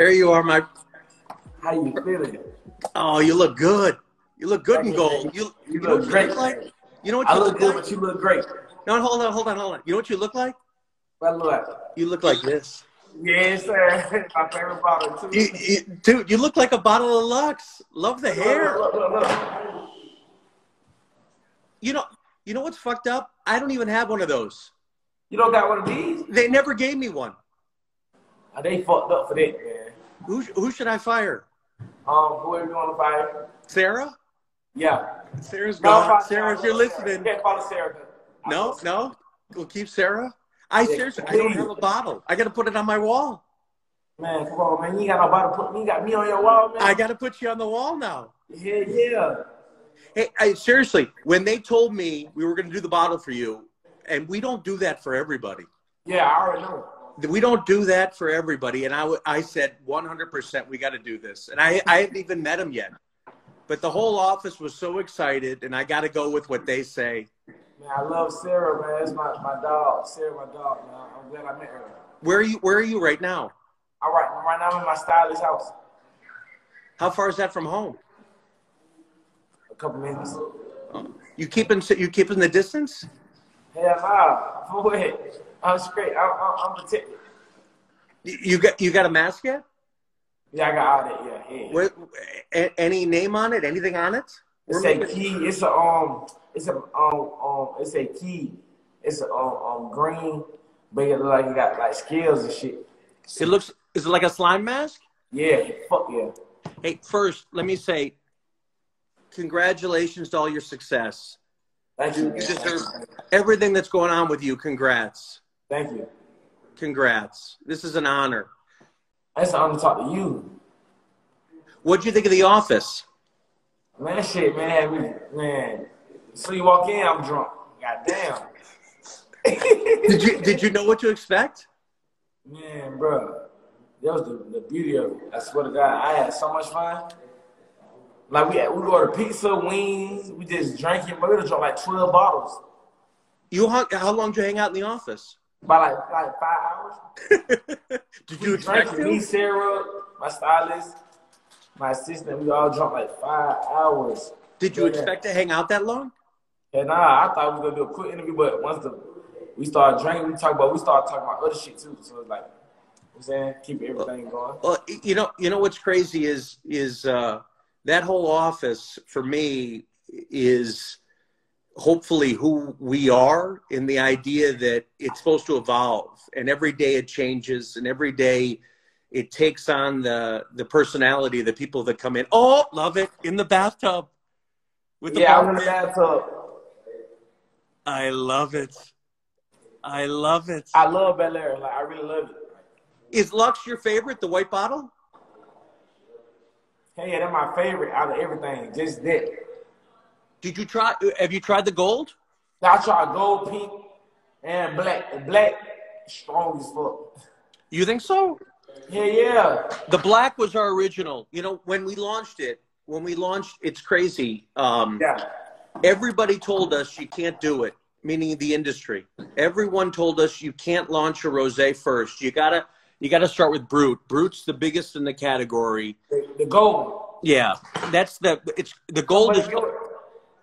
There you are, my. How you feeling? Oh, you look good. You look good in gold. You, You you look great. look like? You know what I you look look good, like? but you look great. No, hold on, hold on, hold on. You know what you look like? What look like? You look like this. Yes, sir. My favorite bottle too. You, you, dude, you look like a bottle of Luxe. Love the hair. Look, look. You know, you know what's fucked up? I don't even have one of those. You don't got one of these? They never gave me one. Are they fucked up for that, man. Who who should I fire? Um, whoever you want to fire. Sarah? Yeah. Sarah's No, gone. Sarah, if you're listening. You can't follow Sarah. No, no. We'll keep Sarah. I Yeah, seriously, I don't have a bottle. I got to put it on my wall. Man, come on, man. You got nobody to put. You got me on your wall, man. I got to put you on the wall now. Yeah, yeah. Hey, I, seriously, when they told me we were going to do the bottle for you, and we don't do that for everybody. Yeah, I already know. We don't do that for everybody. And I, I said 100% we got to do this. And I, I haven't even met him yet. But the whole office was so excited, and I got to go with what they say. Man, I love Sarah, man. That's my, my dog. Sarah, my dog, man. I'm glad I met her. Where are you? Where are you right now? All right, right now I'm in my stylist house. How far is that from home? Couple minutes. You keeping you keeping the distance? Hell nah. For what? I'm straight. I'm, I'm, I'm protected. You you got you got a mask yet? Yeah, I got all that. Yeah, yeah. What, a, any name on it? Anything on it? It's a key. It's a um. It's a um um. It's a key. It's a um, um green, but it look like it got like scales and shit. It looks. Is it like a slime mask? Yeah, fuck yeah. Hey, first, let me say, congratulations to all your success. Thank you. You deserve everything that's going on with you. Congrats. Thank you. Congrats. This is an honor. That's an honor to talk to you. What'd you think of The Office? Man, shit, man, we, man. So you walk in, I'm drunk. God damn. Did you Did you know what to expect? Man, bro, that was the, the beauty of it. I swear to God, I had so much fun. Like we we ordered pizza, wings, we just drank it, but we drunk like twelve bottles You hung, how long did you hang out in the office? by like like five hours. Did you We drank expect it. Me. Sarah, my stylist, my assistant, we all drunk like five hours. Did you Yeah. expect to hang out that long? And nah, I thought we were gonna do a quick interview, but once the we started drinking, we talk about we started talking about other shit too. So it's like, you I'm saying, keep everything going. Well, you know, you know what's crazy is is uh, that whole office for me is hopefully who we are in the idea that it's supposed to evolve and every day it changes and every day it takes on the the personality of the people that come in. Oh, love it in the bathtub with the Yeah, I'm in the bathtub. I love it. I love it. I love Belaire. Like I really love it. Is Luxe your favorite? The white bottle? Hey, yeah, that's my favorite out of everything. Just that. Did you try? Have you tried the gold? I try gold, pink, and black. The black, strong as fuck. You think so? Yeah, yeah. The black was our original. You know, when we launched it, when we launched, it's crazy. Um, Yeah. Everybody told us you can't do it, meaning the industry. Everyone told us you can't launch a rosé first. You gotta, you gotta start with Brut. Brut's the biggest in the category. The, the gold. Yeah, that's the. It's the gold is.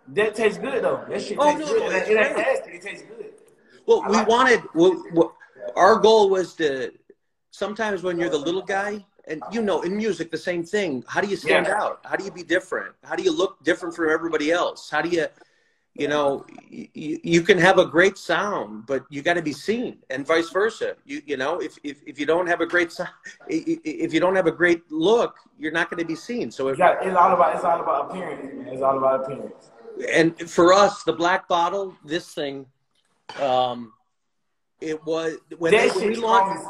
that tastes good though. That shit Oh, tastes no, good. It, it ain't nasty. It tastes good. Well, I we like wanted. Well, well, our goal was to. Sometimes when you're the little guy, and you know, in music, the same thing. How do you stand Yeah. out? How do you be different? How do you look different from everybody else? How do you, you know, you, you can have a great sound, but you got to be seen, and vice versa. You you know, if if, if you don't have a great sound, if you don't have a great look, you're not going to be seen. So if, got, it's all about it's all about appearance, man. It's all about appearance. and for us, the black bottle, this thing, um, it was when, they, when we launched.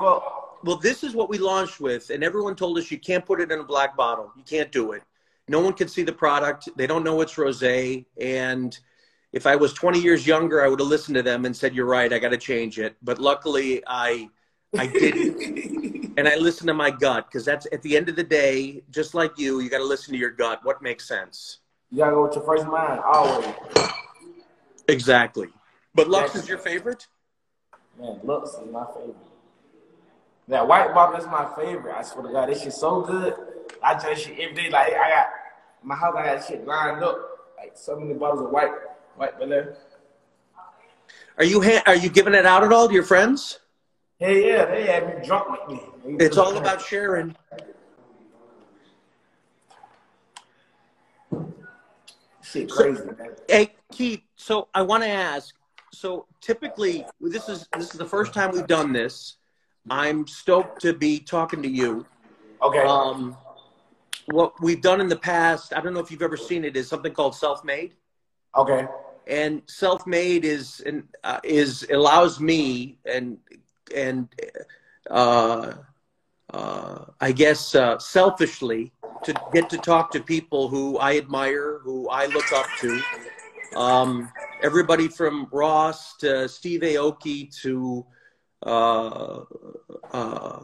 Well, this is what we launched with, and everyone told us you can't put it in a black bottle. You can't do it. No one can see the product. They don't know it's rosé. And if I was 20 years younger, I would have listened to them and said, "You're right. I got to change it." But luckily, I I didn't, and I listened to my gut because that's at the end of the day, just like you, you got to listen to your gut. What makes sense? You gotta go with your first mind always. Exactly. But Luxe is your favorite? Man, Luxe is my favorite. That white bottle is my favorite. I swear to God, this shit so good. I drink shit every day. Like I got my house, I got shit lined up. Like so many bottles of white, white Belaire. Are you are you giving it out at all to your friends? Hey, yeah, they had me drunk with me. It's all about sharing. Shit crazy, man. Hey, Keed. So I want to ask. So typically, this is this is the first time we've done this. I'm stoked to be talking to you. Okay. Um, what we've done in the past, I don't know if you've ever seen it, is something called self-made. okay. And self-made is and uh, is allows me and and uh, uh, I guess uh, selfishly to get to talk to people who I admire, who I look up to. Um, everybody from Ross to Steve Aoki to uh, uh,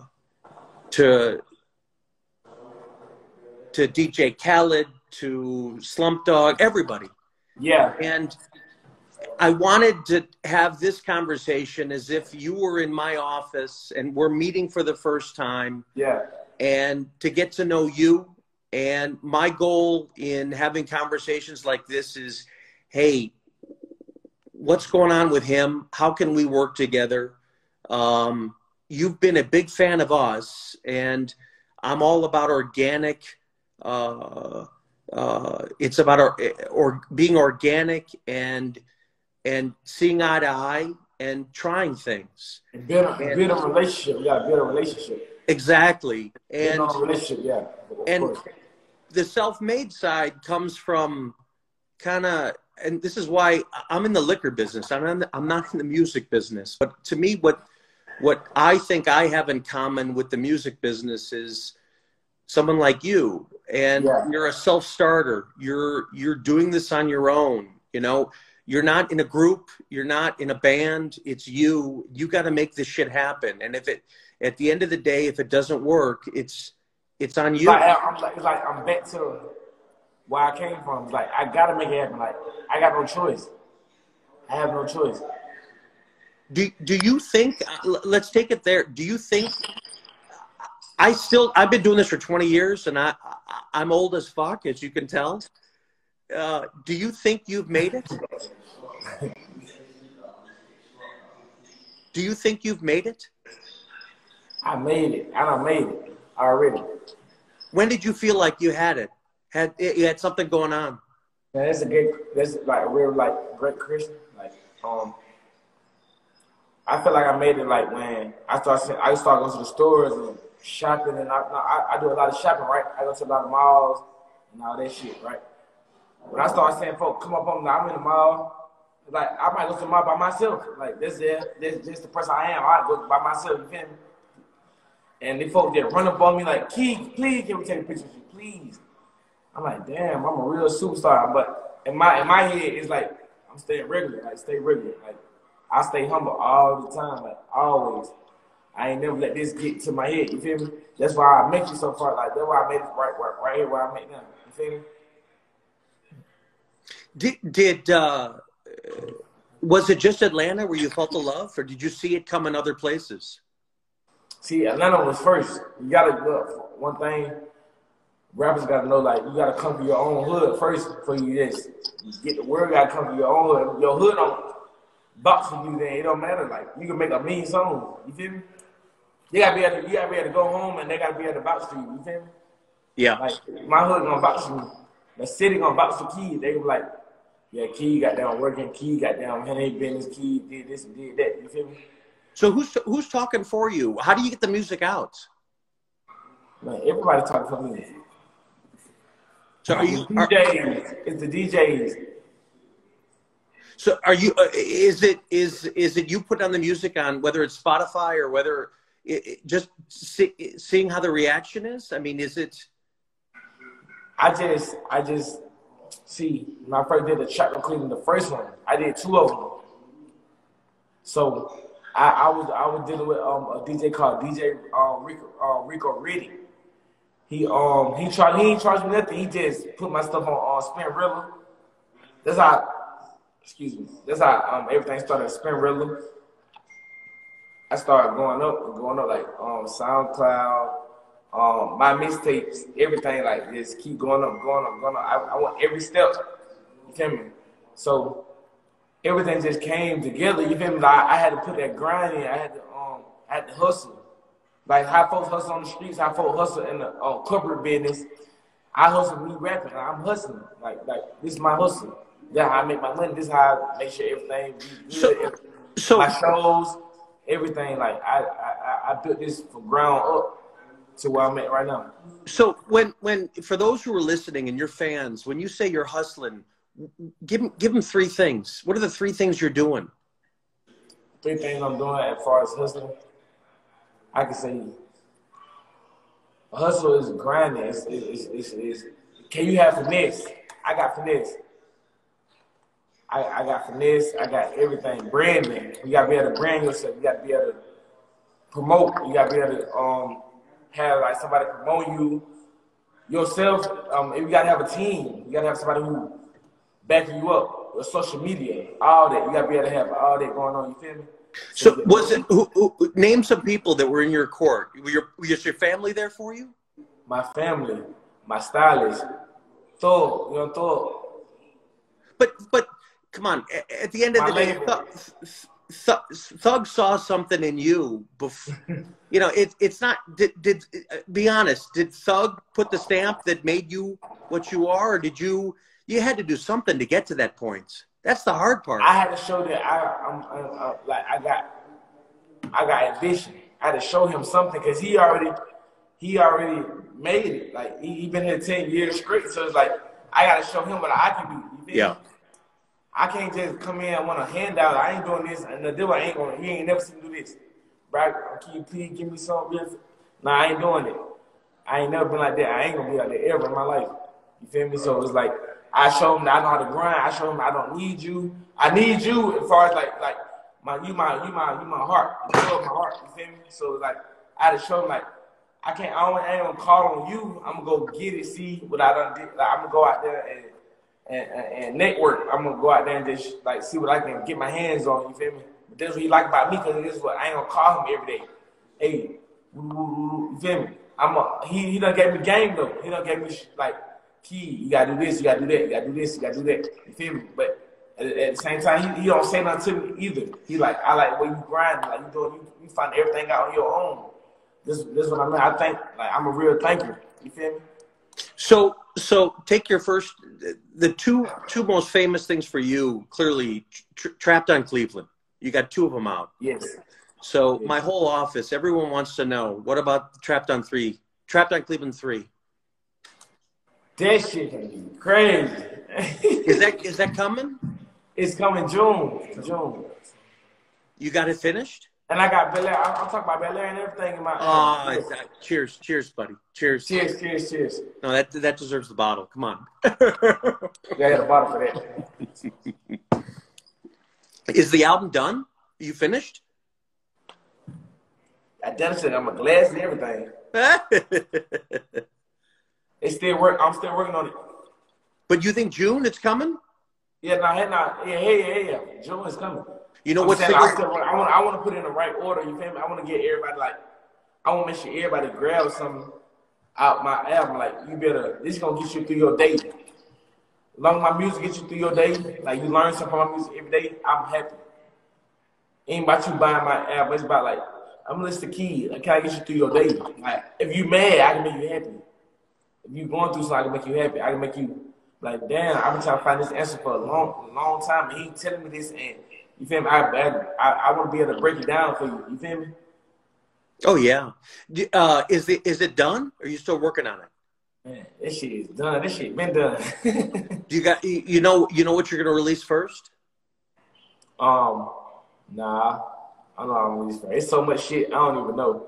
to to DJ Khaled to Slump Dog, everybody. Yeah. And I wanted to have this conversation as if you were in my office and we're meeting for the first time Yeah. and to get to know you. And my goal in having conversations like this is hey, what's going on with him? How can we work together? Um, you've been a big fan of us, and I'm all about organic. Uh, uh, it's about our, or being organic and and seeing eye to eye and trying things. And build a, build a relationship. Gotta build a relationship. Exactly. And build a relationship, yeah. and course. the self-made side comes from kind of and this is why I'm in the liquor business. I'm not, I'm not in the music business. But to me, what what I think I have in common with the music business is someone like you, and Yeah. you're a self-starter. You're you're doing this on your own. You know, you're not in a group. You're not in a band. It's you. You got to make this shit happen. And if it at the end of the day, if it doesn't work, it's it's on you. Like, I'm like, it's like I'm back to where I came from. It's like I gotta make it happen. Like I got no choice. I have no choice. Do do you think? Let's take it there. Do you think? I still I've been doing this for 20 years, and I I'm old as fuck, as you can tell. Uh, do you think you've made it? Do you think you've made it? I made it. I done made it already. When did you feel like you had it? Had you had something going on? Man, that's a good. That's like a real like great Christian. Like um, I feel like I made it like when I started. I started going to the stores and shopping, and I, I I do a lot of shopping. Right, I go to a lot of malls and all that shit. Right. When I start saying, "Folks, come up on me," I'm in the mall. Like I might go to the mall by myself. Like this, is this, this the person I am. I go by myself. You feel me? And the folks that run up on me like, "Keed, please can we take a picture with you, please?" I'm like, damn, I'm a real superstar. But in my in my head, it's like I'm staying regular, like stay regular. Like I stay humble all the time, like always. I ain't never let this get to my head. You feel me? That's why I make it so far. Like that's why I made it right, right, right here where I make now. You feel me? Did did uh, was it just Atlanta where you felt the love, or did you see it come in other places? See, Atlanta was first. You gotta look. One thing, rappers gotta know, like you gotta come to your own hood first before you just get the word. Gotta come to your own hood. Your hood don't box for you. Then it don't matter. Like you can make a mean song. You feel me? You gotta be able to, you gotta be able to go home and they gotta be able to box for you. You feel me? Yeah. Like my hood gonna box for me. The city gonna box for Key. They gonna be like, yeah, Key got down working. Key got down. Henry business. Key did this and did that. You feel me? So who's who's talking for you? How do you get the music out? Man, everybody talking for me. So are you? Are, DJs. It's the DJs. so are you? Uh, is it is is it you put on the music on whether it's Spotify or whether it, it- just see, seeing how the reaction is? I mean, is it? I just, I just see when I first did the chocolate cleaning, the first one, I did two of them. So I, I was, I was dealing with um, a DJ called DJ uh, Rico, uh, Rico. He um he tried he ain't charged me nothing. He just put my stuff on on Spinrilla. That's how excuse me. That's how um everything started at Spinrilla. I started going up and going up like um SoundCloud, um my mixtapes, everything like this keep going up, going up, going up. I, I want every step. You feel me? So everything just came together. You feel me? Like, I had to put that grind in. I had to um I had to hustle. Like how folks hustle on the streets, how folks hustle in the uh, corporate business. I hustle me rapping. I'm hustling. Like like this is my hustle. That's how I make my money. This is how I make sure everything be. So, so my shows, everything. Like I, I I built this from ground up to where I'm at right now. So when when for those who are listening and your fans, when you say you're hustling, give them give them three things. What are the three things you're doing? Three things I'm doing as far as hustling. I can say hustle is grinding. It's, it's, it's, it's, can you have finesse? I got finesse. I, I got finesse. I got everything. Branding. You gotta be able to brand yourself. You gotta be able to promote. You gotta be able to um have like somebody promote you yourself. Um, you gotta have a team. You gotta have somebody who backing you up. Your social media, all that. You gotta be able to have all that going on. You feel me? So was it? Who, who, name some people that were in your court. Were your was your family there for you? My family, my stylist, Thug, you know Thug. But but come on. At the end of My the day. Thug, saw something in you. Before, you know, it, it's not. Did, did uh, be honest? Did Thug put the stamp that made you what you are, or did you? You had to do something to get to that point. That's the hard part. I had to show that I, I'm, I'm, I'm like I got, I got ambition. I had to show him something because he already, he already made it. Like he, he been here ten years straight, so it's like I got to show him what I can do. Yeah. I can't just come in and want a handout. I ain't doing this, and the devil ain't gonna. He ain't never seen do this. Bro, can you please give me something? This? Nah, I ain't doing it. I ain't never been like that. I ain't gonna be like that ever in my life. You feel me? So it's like I show him that I know how to grind. I show him I don't need you. I need you as far as like like my you my you my you my heart. You feel my heart. You feel me? So it's like I had to show him like I can't. I, don't, I ain't gonna call on you. I'm gonna go get it. See what I done did. Like I'm gonna go out there and and, and, network. I'm gonna go out there and just like see what I can get my hands on. You feel me? But that's what he like about me because this is what I ain't gonna call him every day. Hey, you feel me? I'm a, he he done gave me game though. He done gave me like key. You gotta do this. You gotta do that. You gotta do this. You gotta do that. You feel me? But at, at the same time, he, he don't say nothing to me either. He like I like where you grind. Like you doing. You, you find everything out on your own. This this what I mean. I think like I'm a real thinker. You feel me? So so take your first the two two most famous things for you clearly tra- trapped on Cleveland. You got two of them out. Yes. So my whole office, everyone wants to know what about Trapped on Three, Trapped on Cleveland Three. That shit crazy. Is that is that coming? it's coming June. June. You got it finished? And I got Belaire. I'm, I'm talking about Belaire and everything in my. Ah, Yes. that- cheers, cheers, buddy, cheers. cheers, cheers, cheers. No, that that deserves the bottle. Come on. Yeah, I got a bottle for that. is the album done? Are you finished? I done said I'm a glass and everything. It's still work. I'm still working on it. but you think June it's coming? Yeah, nah, hey, nah, yeah, hey, yeah, yeah. June is coming. You know I'm what's saying, I, still, want- I want, I want to put it in the right order. You feel me? I want to get everybody like, I want to make sure everybody grab something out my album. Like, you better. This gonna get you through your day. As long as my music gets you through your day, like you learn something from my music every day, I'm happy. Ain't about you buying my album. It's about like I'm to key. Like, can I get you through your day? Like, if you mad, I can make you happy. If you going through something, I can make you happy. I can make you like, damn. I've been trying to find this answer for a long, long time, and he telling me this, and you feel me? I, I, I, I want to be able to break it down for you. You feel me? Oh yeah. Uh, is it is it done? Or are you still working on it? Man, this shit is done. This shit been done. Do you got you know you know what you're gonna release first? um, nah, I don't know I'm releasing. It's so much shit. I don't even know.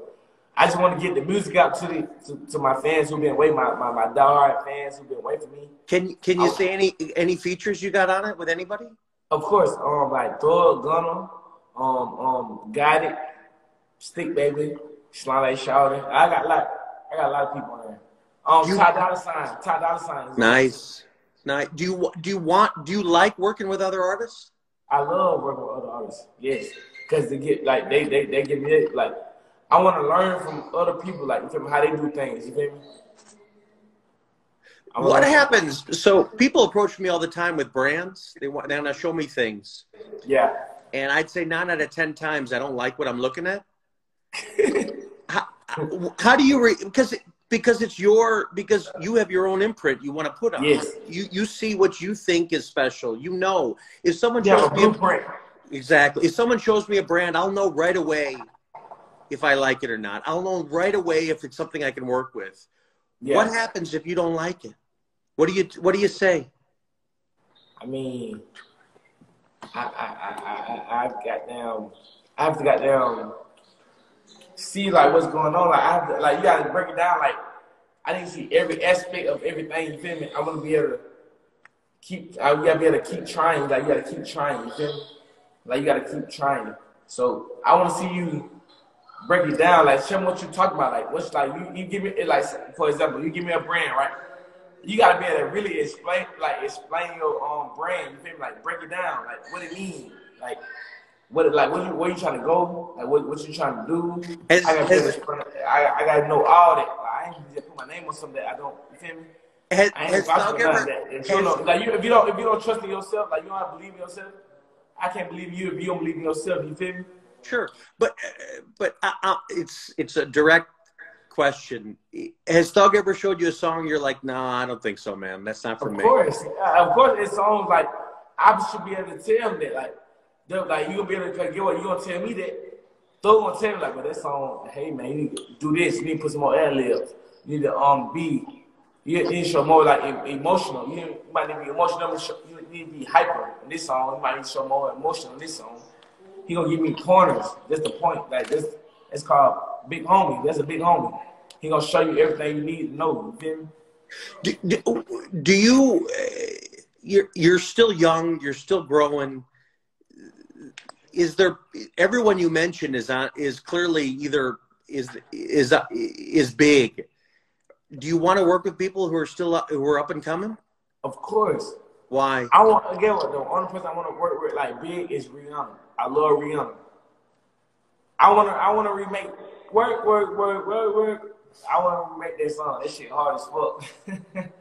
I just want to get the music out to the to, to my fans who've been waiting, my my, my diehard fans who've been waiting for me. Can can you Oh. say any any features you got on it with anybody? Of course, um, like Thug, Gunna, um, um, Gotit, Stick Baby, Slale Shouter. I got a lot, I got a lot of people on there. Um, You- Ty Dolla Sign. Ty Dolla Sign. Nice. Nice. Do you do you want do you like working with other artists? I love working with other artists. Yes, because they get like they they they give me like I want to learn from other people like you feel me how they do things. You feel me? What happens? So people approach me all the time with brands. They want they want to show me things, Yeah. and I'd say nine out of ten times I don't like what I'm looking at. how, how do you re, because because it's your because you have your own imprint you want to put on. Yes. you you see what you think is special you know if someone You shows me a, blueprint. exactly if someone shows me a brand i'll know right away if i like it or not i'll know right away if it's something i can work with Yeah. what happens if you don't like it what do you what do you say I mean, I I I I, I got down. I have to got down. See like what's going on. Like I have to, like you gotta break it down. Like I need to see every aspect of everything. You feel me? I want to be able to keep. I gotta be able to keep trying. Like you gotta keep trying. You feel me? Like you gotta keep trying. So I want to see you break it down. Like show me what you talk about. Like what's like you, you give me like for example, you give me a brand, right? You gotta be able to really explain, like explain your um brand. You feel me? Like break it down, like what it means, like what like, what you where you trying to go, like what what you trying to do. Has- I gotta be able to has- explain, I, I gotta know all that. Like, I ain't just put my name on something that I don't. You feel me? has, I ain't has vouching Thug for none ever of that. If you don't, like you, if you don't, if you don't trust in yourself, like you don't believe in yourself. I can't believe you if you don't believe in yourself. You feel me? Sure, but uh, but uh, uh, it's it's a direct question. Has Thug ever showed you a song you're like, nah, I don't think so, man. That's not for Of me. Of course, uh, of course, it's songs like I should be able to tell them that, like, they're like you gonna be able to get what you gonna tell me that. Throw gonna tell me like, but that song, hey man, you need to do this. You need to put some more ad libs. You need to um be. You need to show more like emotional. You, you might need to be emotional. You need to be hyper in this song. You might need to show more emotion in this song. He gonna give me pointers. That's the point. Like this, it's called big homie. That's a big homie. He gonna show you everything you need to know. You feel me? Do, do, do you? Uh, you're you're still young. You're still growing. Is there everyone you mentioned is on is clearly either is is uh, is big. Do you want to work with people who are still up, who are up and coming? Of course. Why? I want again. The only person I want to work with like big is Rihanna. I love Rihanna. I want to. I want to remake. Work, work, work, work, work. I want to remake that song. That shit hard as fuck.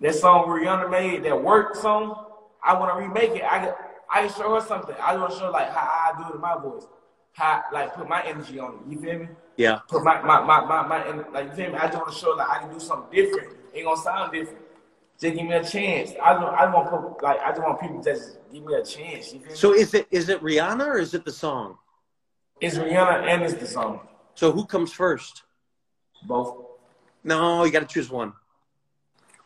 that song Rihanna made, that work song. I want to remake it. I can- I can show her something. I want to show like how I do it in my voice. How like put my energy on it. You feel me? Yeah. Put my my my my, my like you feel me? I just want to show like I can do something different. Ain't gonna sound different. Just give me a chance. I don't. I don't want like I just want people to just give me a chance. You feel me? So is it is it Rihanna or is it the song? It's Rihanna and it's the song. So who comes first? Both No, you got to choose one.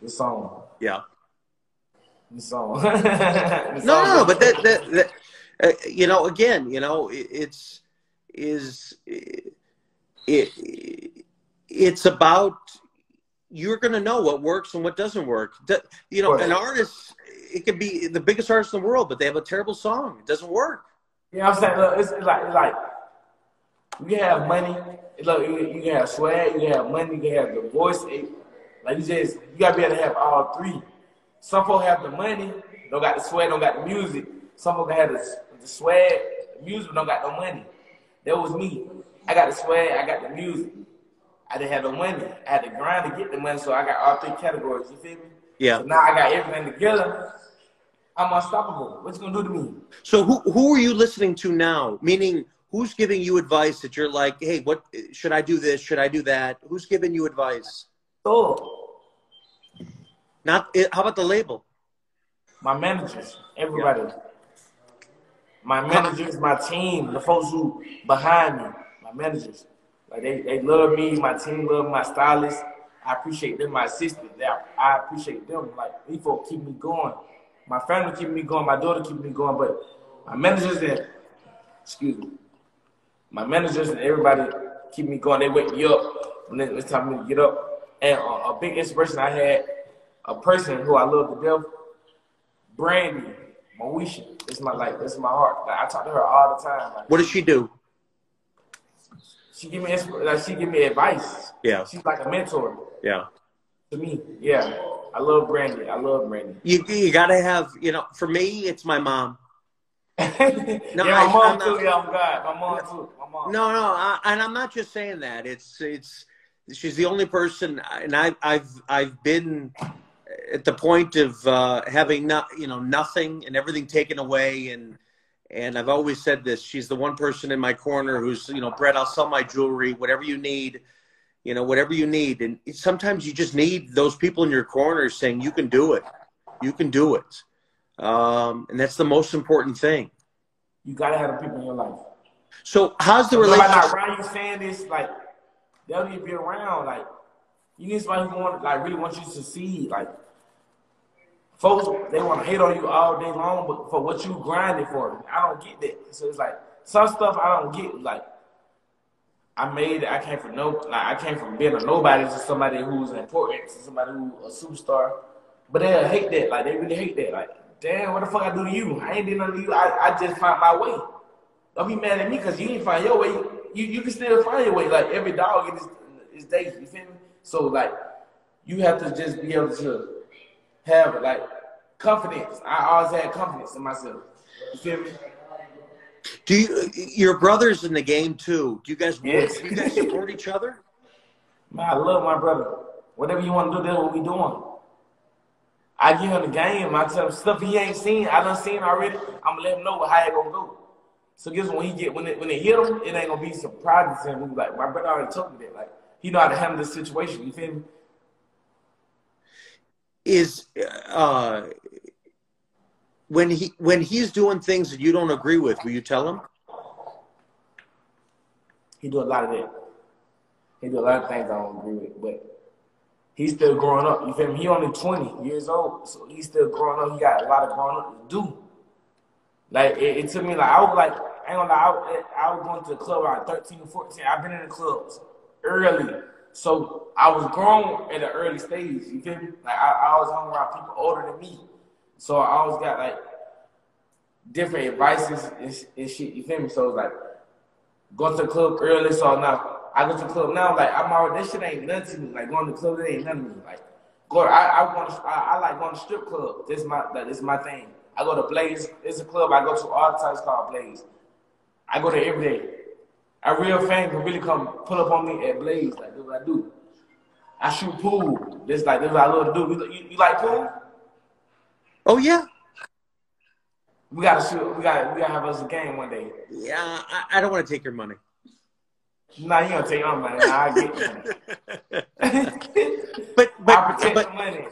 the song. Yeah. The song. The No, song no, no, is- but that, that, that uh, you know, again, you know, it, it's is it, it it's about you're going to know what works and what doesn't work. You know, an artist, it could be the biggest artist in the world, but they have a terrible song. It doesn't work. You know I'm saying? Look, it's like it's like you can have money. Look, you, you can have swag. You can have money. You can have the voice. It, like you just, you gotta be able to have all three. Some folks have the money, don't got the swag, don't got the music. Some folks have the, the swag, the music, don't got no money. That was me. I got the swag. I got the music. I didn't have the money. I had to grind to get the money, so I got all three categories. You feel me? Yeah. So now I got everything together. I'm unstoppable. What you gonna do to me? So who who are you listening to now? Meaning, who's giving you advice that you're like, hey, what should I do? This should I do that? Who's giving you advice? Oh, Not eh, how about the label? my managers, everybody. My managers, my team, the folks who behind me, my managers. Like they, they love me, my team love my stylist. I appreciate them, my assistant. They, I appreciate them. Like these folks keep me going. My family keep me going, my daughter keep me going, but my managers and excuse me. My managers and everybody keep me going. They wake me up when it's time for me to get up. And uh, a big inspiration I had, a person who I love to death, Brandy, Moesha. It's my like, it's my heart. Like I talk to her all the time. Like, What does she do? she give me like she give me advice. Yeah. She's like a mentor. Yeah. To me, yeah. I love Brandy. I love Brandy. You you gotta have you know. For me, it's my mom. No, yeah, my I, mom too. yeah, I'm God. My mom too. My mom. No, no, I, and I'm not just saying that. It's it's she's the only person, and I've I've I've been at the point of uh, having not you know nothing and everything taken away and and I've always said this she's the one person in my corner who's you know Brett I'll sell my jewelry whatever you need you know whatever you need and sometimes you just need those people in your corner saying you can do it you can do it um, and that's the most important thing you gotta have the people in your life so how's the relationship like Ryan saying this like they'll need to be around like you need somebody who want like really wants you to succeed like folks they want to hate on you all day long, but for what you grinding for, I don't get that. So it's like some stuff I don't get. Like I made it. I came from no. Like I came from being a nobody to somebody who's important, to somebody who a superstar. But they hate that. Like they really hate that. Like damn, what the fuck I do to you? I ain't did nothing to you. I, I just find my way. Don't be mad at me because you didn't find your way. You you can still find your way. Like every dog in his, his day. You feel me? So like you have to just be able to have like confidence. I always had confidence in myself. You feel me? Do you your brothers in the game too? Do you guys yes. do you guys support each other? Man, I love my brother. Whatever you want to do, that's what we doing. I give him the game. I tell him stuff he ain't seen. I done seen already. I'm gonna let him know how it gonna go. So guess when he get when it when it hit him, it ain't gonna be surprising to him. Like my brother already told me that. Like he know how to handle the situation. You feel me? is uh, when he when he's doing things that you don't agree with, will you tell him? He do a lot of that. He do a lot of things I don't agree with, but he's still growing up. You feel me? He only twenty years old, so he's still growing up. He got a lot of growing up to do. Like it, it took me like I was like I ain't gonna lie, I, I was going to the club around 13 or 14. I've been in the clubs early so I was grown at an early stage. You feel me? Like I, I was hung around people older than me. So I always got like different advices and, and shit. You feel me? So it's like going to the club early. So now I go to the club now. Like I'm already this shit ain't nothing to me. Like going to the club, it ain't nothing to me. Like go. I I want. I, I like going to strip club. This is my like, this is my thing. I go to Blaze. It's a club I go to all the time. It's called Blaze. I go there every day. A real fan can really come pull up on me at Blaze. Like, that's what I do. I shoot pool. This like this what I love to do. You, you, like pool? Oh yeah. We gotta shoot. We gotta we gotta have us a game one day. Yeah, I, I don't want to take your money. Nah, you gonna take my money. Nah, I get you. but but I protect but, money.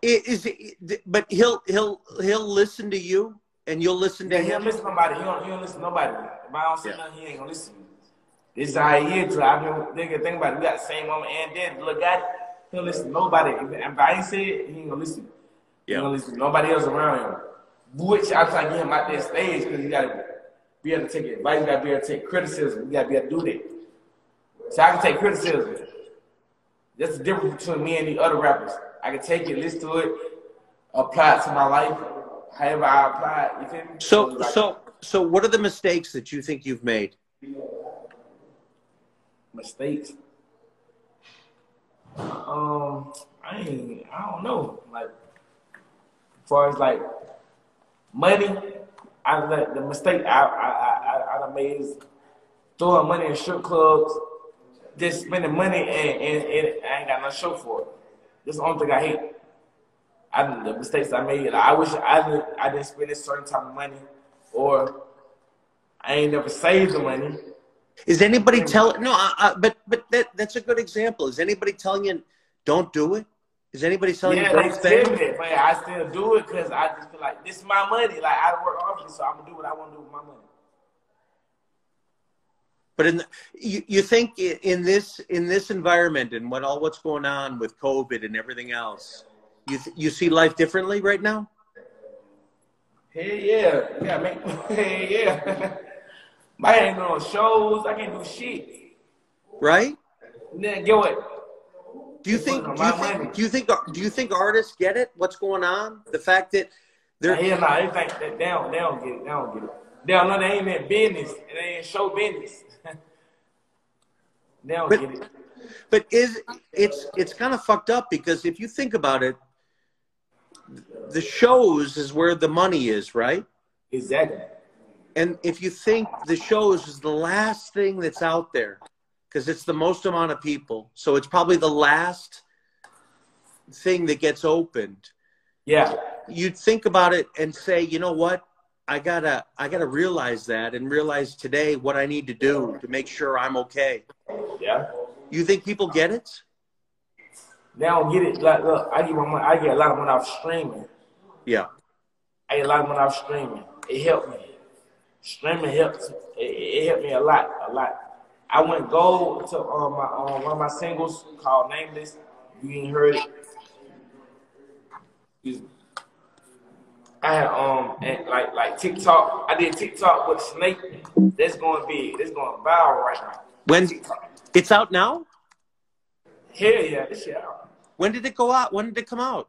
Is it, but he'll he'll he'll listen to you and you'll listen to yeah, him. He'll listen to nobody. He don't, he don't listen to nobody. If I don't say yeah. nothing, he ain't gonna listen. This is how he is. I've been nigga think about it. We got the same mama and dad. Look at it. He don't listen to nobody. If, I ain't say it, he ain't gonna listen. Yeah. He gonna listen to nobody else around him. Which I try to get him out that stage because you gotta be able to take advice. You gotta be able to take criticism. You gotta be able to do that. So I can take criticism. That's the difference between me and the other rappers. I can take it, listen to it, apply it to my life, however I apply it. You feel me? So, so, like, so, so, what are the mistakes that you think you've made? mistakes. Um, I ain't, I don't know. Like, as far as like money, I let the mistake I I I, I done made is throwing money in strip clubs, just spending money and, and, and I ain't got no show for it. That's the only thing I hate. I the mistakes I made. Like, I wish I didn't I didn't spend a certain type of money, or I ain't never saved the money. Is anybody telling? No, I, I, but but that that's a good example. Is anybody telling you don't do it? Is anybody telling yeah, you don't stay? It, but I still do it because I just feel like this is my money. Like I work hard so I'm gonna do what I want to do with my money. But in the, you, you think in this in this environment and what all what's going on with COVID and everything else, you you see life differently right now? Hey yeah, yeah, man. Hey yeah. I ain't no shows. I can't do shit. Right? then get what? Do you think? Do you think, do you think? Do you think artists get it? What's going on? The fact that they're yeah, nah, they think that they don't, they don't get it. They don't get it. They don't know they ain't in business. They ain't show business. Don't But- it. But is it's it's kind of fucked up because if you think about it, the shows is where the money is, right? Is Exactly. And if you think the shows is the last thing that's out there, because it's the most amount of people, so it's probably the last thing that gets opened. Yeah. You'd think about it and say, you know what? I gotta I gotta realize that and realize today what I need to do to make sure I'm okay. Yeah. You think people get it? They don't get it. Like, look, I get my money. I get a lot of money off streaming. Yeah. I get a lot of money off streaming. It helped me. Streaming helped. It, it helped me a lot, a lot. I went gold to um, my um, one of my singles called Nameless. You ain't heard it. Excuse me. I had um and like like TikTok. I did TikTok with Snake. That's going big. That's going viral right now. When it's out now? Hell yeah, this shit out. When did it go out? When did it come out?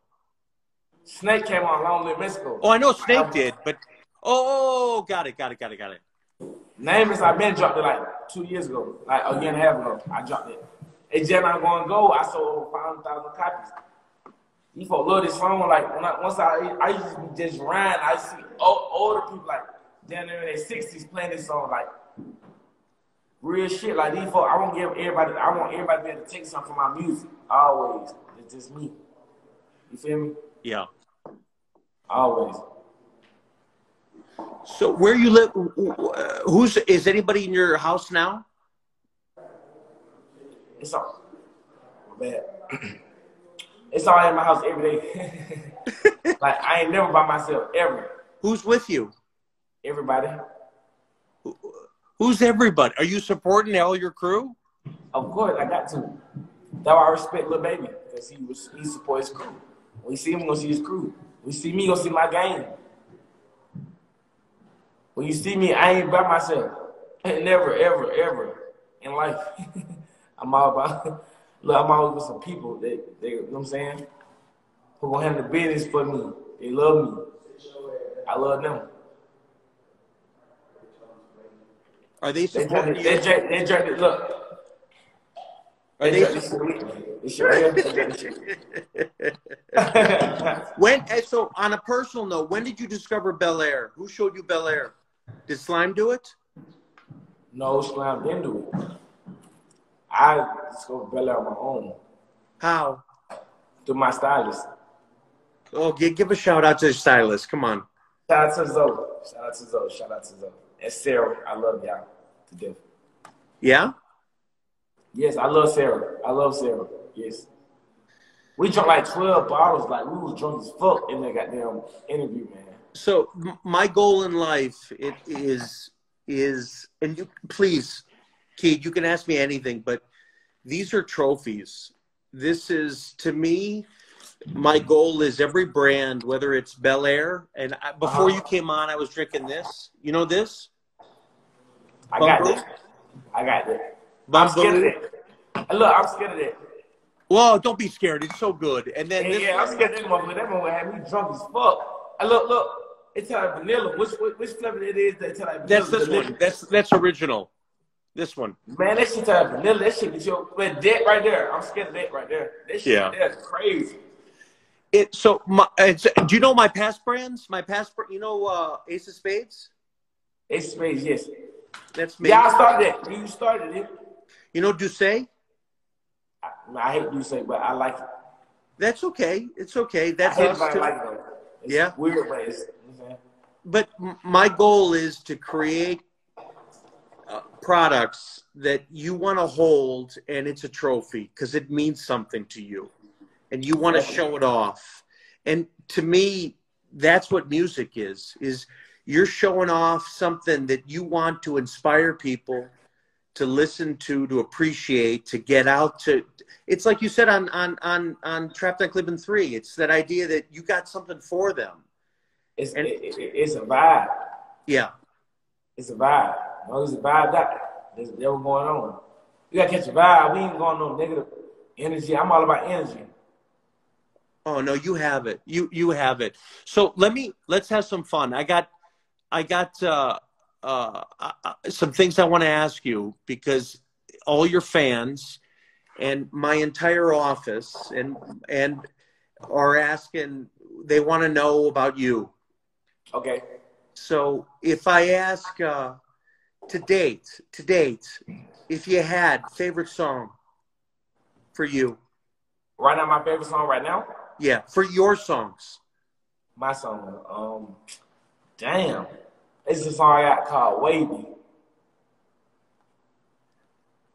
Snake came out Long Live Mexico. Oh, I know Snake did, but oh, got it, got it, got it, got it. Name is I been dropped it like two years ago, like a year and a half ago. I dropped it. It's just not going to go. I sold five thousand copies. These folks love this song. Like, when I, once I, I used to be just rhyme, I see old, older people like down there in their 60s playing this song, like real shit. Like, these folks, I want give everybody, I want everybody to be able to take something from my music. Always. It's just me. You feel me? Yeah. Always. So where you live? Who's is anybody in your house now? It's all bad. it's all in my house every day. like I ain't never by myself ever. Who's with you? Everybody, Who's everybody? Are you supporting all your crew? of course, I got to. That's why I respect Lil Baby because he was he support his crew. When you see him, gonna see his crew. When you see me, gonna see my game. When you see me, I ain't by myself. Never, ever, ever in life. I'm all about. Look, I'm always with some people that they, you know what I'm saying, who gonna handle the business for me. They love me. I love them. Are they They supporting they you? they drink it. Look, Are they they? drink this shit with me. This shit right here, they drink this shit. When? and So on a personal note, when did you discover Belaire? Who showed you Belaire? Did Slime do it? No Slime didn't do it. I discovered Air on my own How? through my stylist. Oh, give, give a shout out to the stylist. Come on. Shout out to Zoe. Shout out to Zoe. Shout out to Zoe. And Sarah. I love y'all to death. Yeah. Yes, I love Sarah. I love Sarah. Yes. We drank like 12 bottles. Like, we was drunk as fuck in that goddamn interview, man. So my goal in life it is is and you please, Keed, you can ask me anything, but these are trophies. This is to me. My goal is every brand, whether it's Belaire, and I, before you ah. came on, I was drinking this. You know this? I got Bumbu? that. I got that. I'm scared of that. Look, I'm scared of that. Well, don't be scared. It's so good. And then Yeah, this yeah, I'm scared of that motherfucker. That motherfucker had me drunk as fuck. I look, look. It's like vanilla. Which, which which flavor it is? They tell like vanilla. that's this one. That's that's original. This one. Man, that shit tell like vanilla. That shit get your that right there. I'm scared of that right there. That shit Yeah. right crazy. It so my it's, do you know my past brands? My past you know uh Ace of Spades? Ace of Spades, yes. That's me. Yeah, I started it. You started it. You know Douce? I, I hate say, but I like it. That's okay. It's okay. That's us too. like it. Yeah. weird, but it's. You know what I'm saying? But my goal is to create products that you want to hold and it's a trophy because it means something to you and you want to show it off. And to me, that's what music is is you're showing off something that you want to inspire people to listen to, to appreciate, to get out to. It's like you said on on on on Trapped on Cleveland Three. It's that idea that you got something for them. It's And- it, it, it's a vibe. Yeah, It's a vibe. Long as the vibe that that's, what's going on. You gotta catch a vibe. We ain't going no negative energy. I'm all about energy. Oh no, you have it. You you have it. So let me let's have some fun. I got I got uh, uh, uh, some things I want to ask you because all your fans and my entire office and and are asking they want to know about you. Okay. So if I ask uh, to date, to date, if you had favorite song for you, Right now, my favorite song right now, yeah, for your songs, my song. Um, damn, it's a song I got called "Wavy."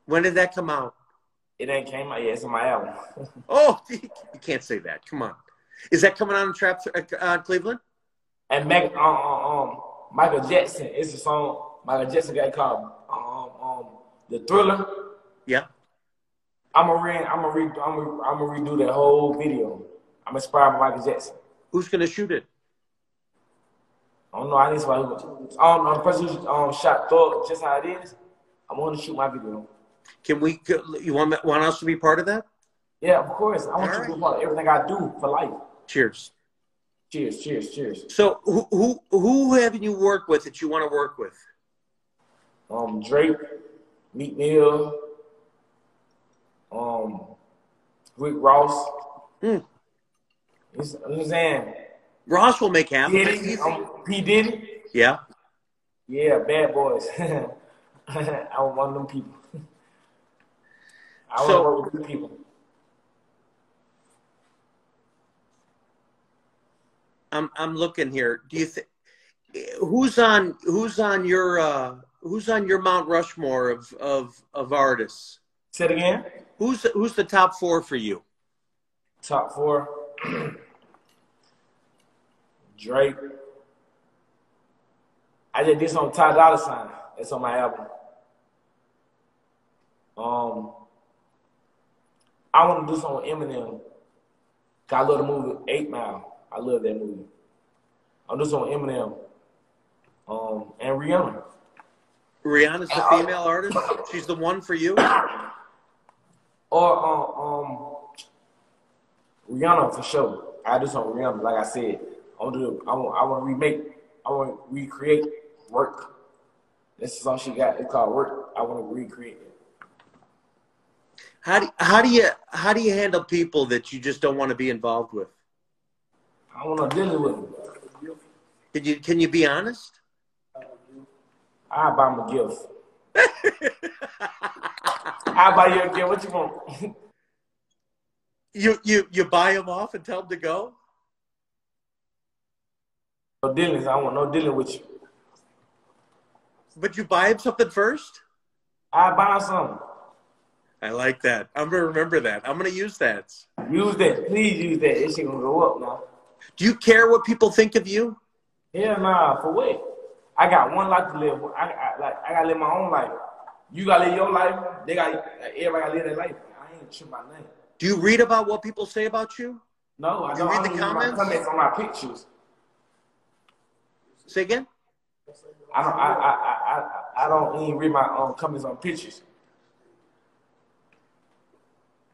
when did that come out? It ain't came out yet. It's on my album. Oh, you can't say that. Come on, is that coming out on in Trap uh, Cleveland? and Meg, um, um, um, Michael Jackson. It's a song Michael Jackson got called um, um, "The Thriller." Yeah. I'm gonna re, I'm gonna re, I'm gonna, I'm gonna redo that whole video. I'm inspired by Michael Jackson. Who's gonna shoot it? I don't know. I need somebody who. Um, the person who um, shot Thor just how it is. I want to shoot my video. Can we? You want want us to be part of that? Yeah, of course. I want All you to be part of everything I do for life. Cheers. Cheers, cheers, cheers. So who who who haven't you worked with that you want to work with? Um, Drake, Meek Mill, um, Rick Ross. Hmm. It's- I'm saying, Ross will make happen. Diddy, um, P Diddy. Yeah. Yeah, bad boys. I want one of them people. I want to So- work with good people. I'm I'm looking here. Do you think who's on who's on your uh who's on your Mount Rushmore of of of artists? Say it again. Who's who's the top four for you? Top four. Drake. I just did some Ty Dolla Sign. It's on my album. Um, I want to do something with Eminem. 'Cause I love the movie Eight Mile. I love that movie. I'm just on Eminem. Um, and Rihanna. Rihanna's the female artist. She's the one for you. Or um, um Rihanna for sure. I do something Rihanna, like I said. I want to. I want. I want to remake. I want to recreate work. This is all she got. It's called work. I want to recreate it. How do how do you how do you handle people that you just don't want to be involved with? I want to deal with them. Can you can you be honest? I buy them a gift. I buy you a gift. What you want? you you you buy them off and tell them to go. no dealings. I want no dealing with you. But you buy them something first? I buy something. I like that. I'm gonna remember that. I'm gonna use that. Use that. Please use that. It's gonna go up now. Do you care what people think of you? Yeah, nah. For what? I got one life to live. I, I like. I gotta live my own life. You gotta live your life. They got. Everybody gotta live their life. I ain't tripping my nothing. Do you read about what people say about you? No, I You don't. read I the don't use my comments? comments on my pictures. Say again? I don't. I. I. I. I, I don't even read my um comments on pictures.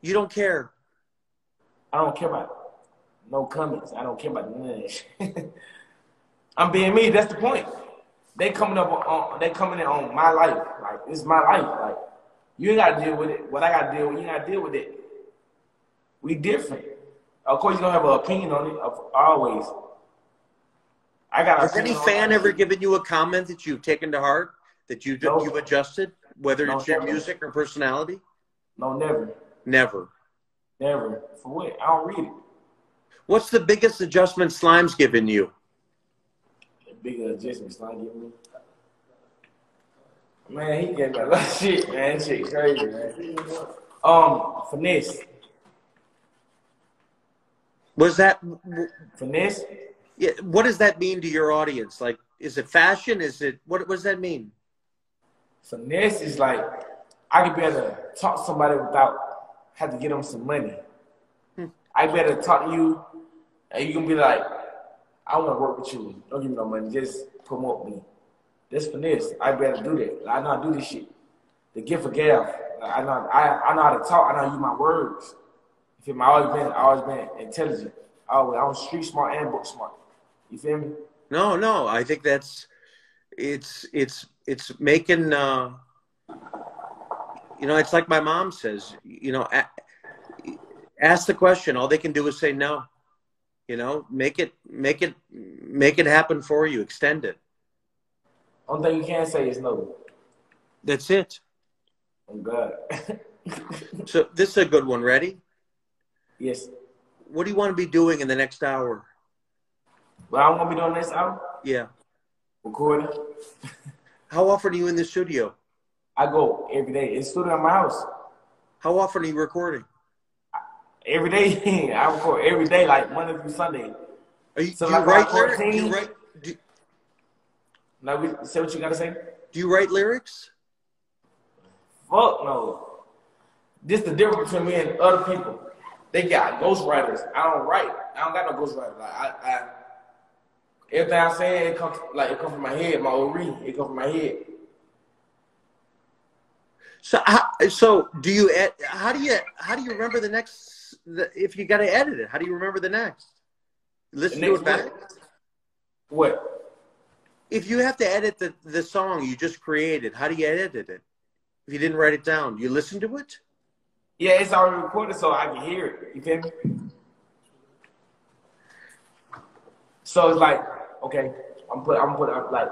You don't care. I don't care about no comments. I don't care about none of that. I'm being me. That's the point. They coming up on. They coming in on my life. Like it's my life. Like you ain't gotta deal with it. What I gotta deal with, you ain't gotta deal with it. We different. Of course, you don't have an opinion on it. Of always. I got. Has any fan ever given you a comment that you've taken to heart that you No. you've adjusted, whether No, it's your never. music or personality? No, never, Never. never. For what? I don't read it. What's the biggest adjustment Slime's given you? The big adjustments not giving me. Man, he gave me a lot of shit, man. That shit crazy, man. Um, finesse. Was that Finesse? yeah, what does that mean to your audience? Like is it fashion? Is it what, what does that mean? Finesse is like I could be able to talk to somebody without have to get them some money. Hmm. I could be able to talk to you and you can be like, I want to work with you. Don't give me no money. Just promote me. That's finesse. I better do that. I know how to do this shit. The gift of gab. I know I, I know how to talk. I know how to use my words. You feel me? I always been I always been intelligent. Always. I was street smart and book smart. You feel me? No, no. I think that's it's it's it's making uh you know, it's like my mom says, you know, ask the question. All they can do is say no. You know, make it, make it, make it happen for you. Extend it. Only thing you can say is no. That's it. I'm God. So this is a good one. Ready? yes. What do you want to be doing in the next hour? well I'm gonna be doing this out Yeah. recording. How often are you in the studio? I go every day. It's studio in my house. How often are you recording? Every day. I record every day, like Monday through Sunday. Are you, So do you write lyrics? Do you write? Do, Now we say what you gotta say. do you write lyrics? Fuck no. This the difference between me and other people. They got ghostwriters. I don't write. I don't got no ghostwriter. Like I, I everything I'm saying, it comes like it comes from my head. My read, it comes from my head. So, how, so do you? How do you? How do you remember the next? The, if you got to edit it, how do you remember the next? Listen The to it back. what? If you have to edit the the song you just created, how do you edit it? If you didn't write it down, you listen to it. Yeah, it's already recorded, so I can hear it. You feel me? So it's like, okay, I'm put, I'm put up like,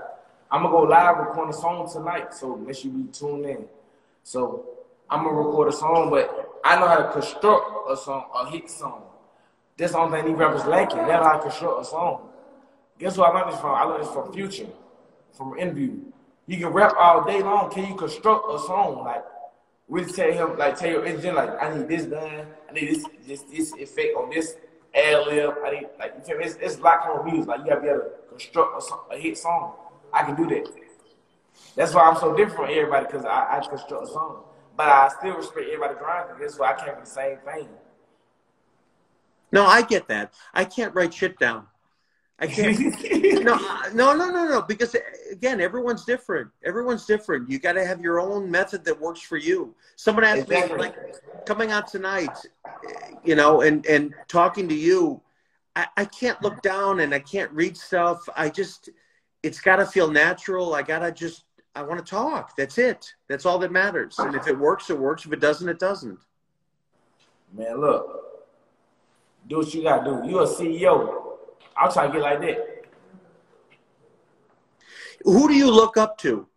I'm gonna go live record a song tonight. So make sure you be tuned in. So I'm gonna record a song, but I know how to construct a song, a hit song. That's the only thing these rappers lacking. They know how to construct a song. Guess where I learned this from? I learned this from Future, from an interview. You can rap all day long. Can you construct a song? Like, really tell him, like, tell your engineer, like, I need this done. I need this, this, this effect on this ad lib. I need, like, you feel me? It's, it's lot more music. Like, you gotta be able to construct a, a hit song. I can do that. That's why I'm so different from everybody, because I, I construct a song. But I still respect everybody grind, because that's why I came from the same thing. No, I get that. I can't write shit down. I can't. no, no, no, no, no. Because again, everyone's different. Everyone's different. You got to have your own method that works for you. Someone asked Exactly. me, like, coming out tonight, you know, and and talking to you, I, I can't look down and I can't read stuff. I just, it's got to feel natural. I gotta just, I want to talk. That's it. That's all that matters. And if it works, it works. If it doesn't, it doesn't. Man, look, do what you gotta do. You a CEO. I'll try to get like that. Who do you look up to?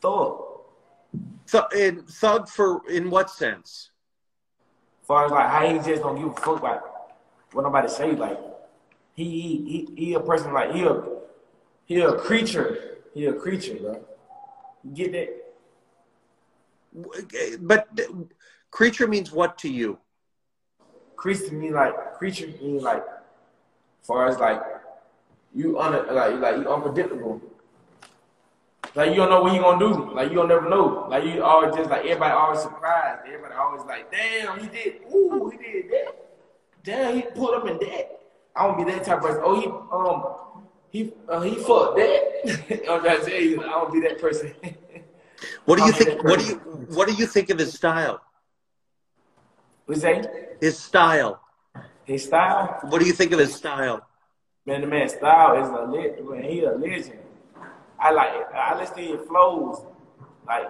Thug. Th- in thug for in what sense? As far as like how he just don't give a fuck about what nobody say. Like he he he, he a person like he a he a creature. He a creature, bro. You get that? But creature means what to you? Creature mean like creature mean like far as like you un like like you unpredictable. Like you don't know what you gonna do. Like you don't never know. Like you always just like everybody always surprised. Everybody always like, damn, he did. Ooh, he did that. Damn, he pulled up in that. I don't be that type of person. Oh, he um he uh, he fucked that. I'm trying to tell you, I don't be that person. What do you think? What do you what do you think of his style? we say His style. his style. What do you think of his style? Man, the man's style is a lit. Man, he a legend. I like. it. I listen to his flows. Like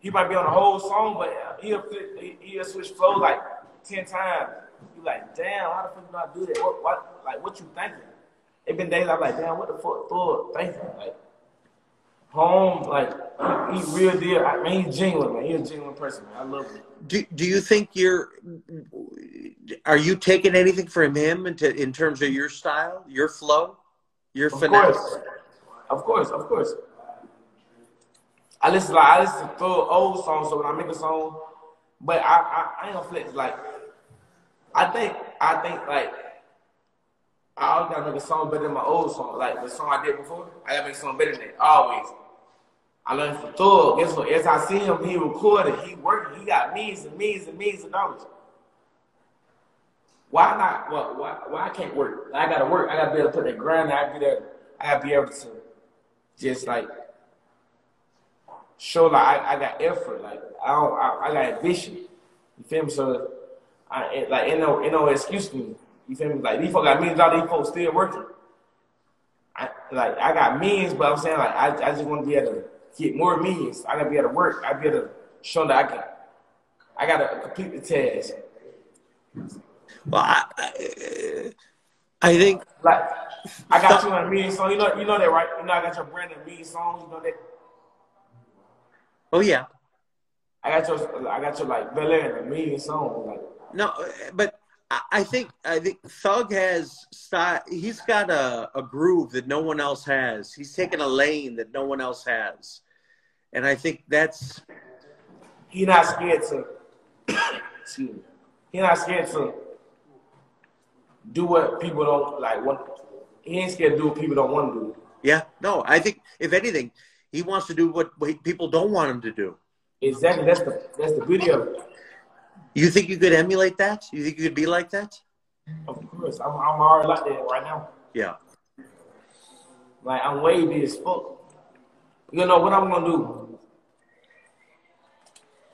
he might be on the whole song, but he'll he- he'll switch flow like ten times. You like, damn, how the fuck you not do that? What, what, like, what you thinking? It been days I'm like, damn, what the fuck Thor thinking? Like, home, like, he, he real deal. I mean, he's genuine, man. He's a genuine person. Man. I love him. Do Do you think you're? Are you taking anything from him into in terms of your style, your flow, your Of finesse? course, of course, of course. I listen like I listen to old songs, so when I make a song, but I I, I ain't gonna flex like. I think I think like I always gotta make a song better than my old song, like the song I did before. I gotta make a song better than that always. I learned from Thug. Guess what? As I see him, he recorded, he working, he got millions and millions and millions of dollars. Why not? Well, why, why I can't work? I gotta work. I gotta be able to put that grind. I gotta be there. I gotta be able to just like show like I, I got effort. Like I don't. I, I got ambition. You feel me? So I like ain't no ain't no excuse me. You feel me? Like these folks got millions of dollars. These folks still working. I like I got millions, but I'm saying like I, I just want to be able to get more millions. I gotta be able to work. I be able to show that I can, I gotta complete the task. Well, I, I, I think Like, I got you on a meeting song. You know, you know that, right? You know, I got your brand of meeting songs. You know that. Oh yeah. I got your, I got your like Belaire and a million songs. Like, No, but I- think I think Thug has style. He's got a, a groove that no one else has. He's taken a lane that no one else has, and I think that's he not scared to. excuse me. He not scared to do what people don't like. What he ain't scared to do what people don't want to do. yeah. No, I think if anything, he wants to do what, what people don't want him to do. Exactly. That's the that's the beauty of it. You think you could emulate that? You think you could be like that? Of course, I'm I'm already like that right now. Yeah. Like I'm wavy as fuck. You know what I'm gonna do?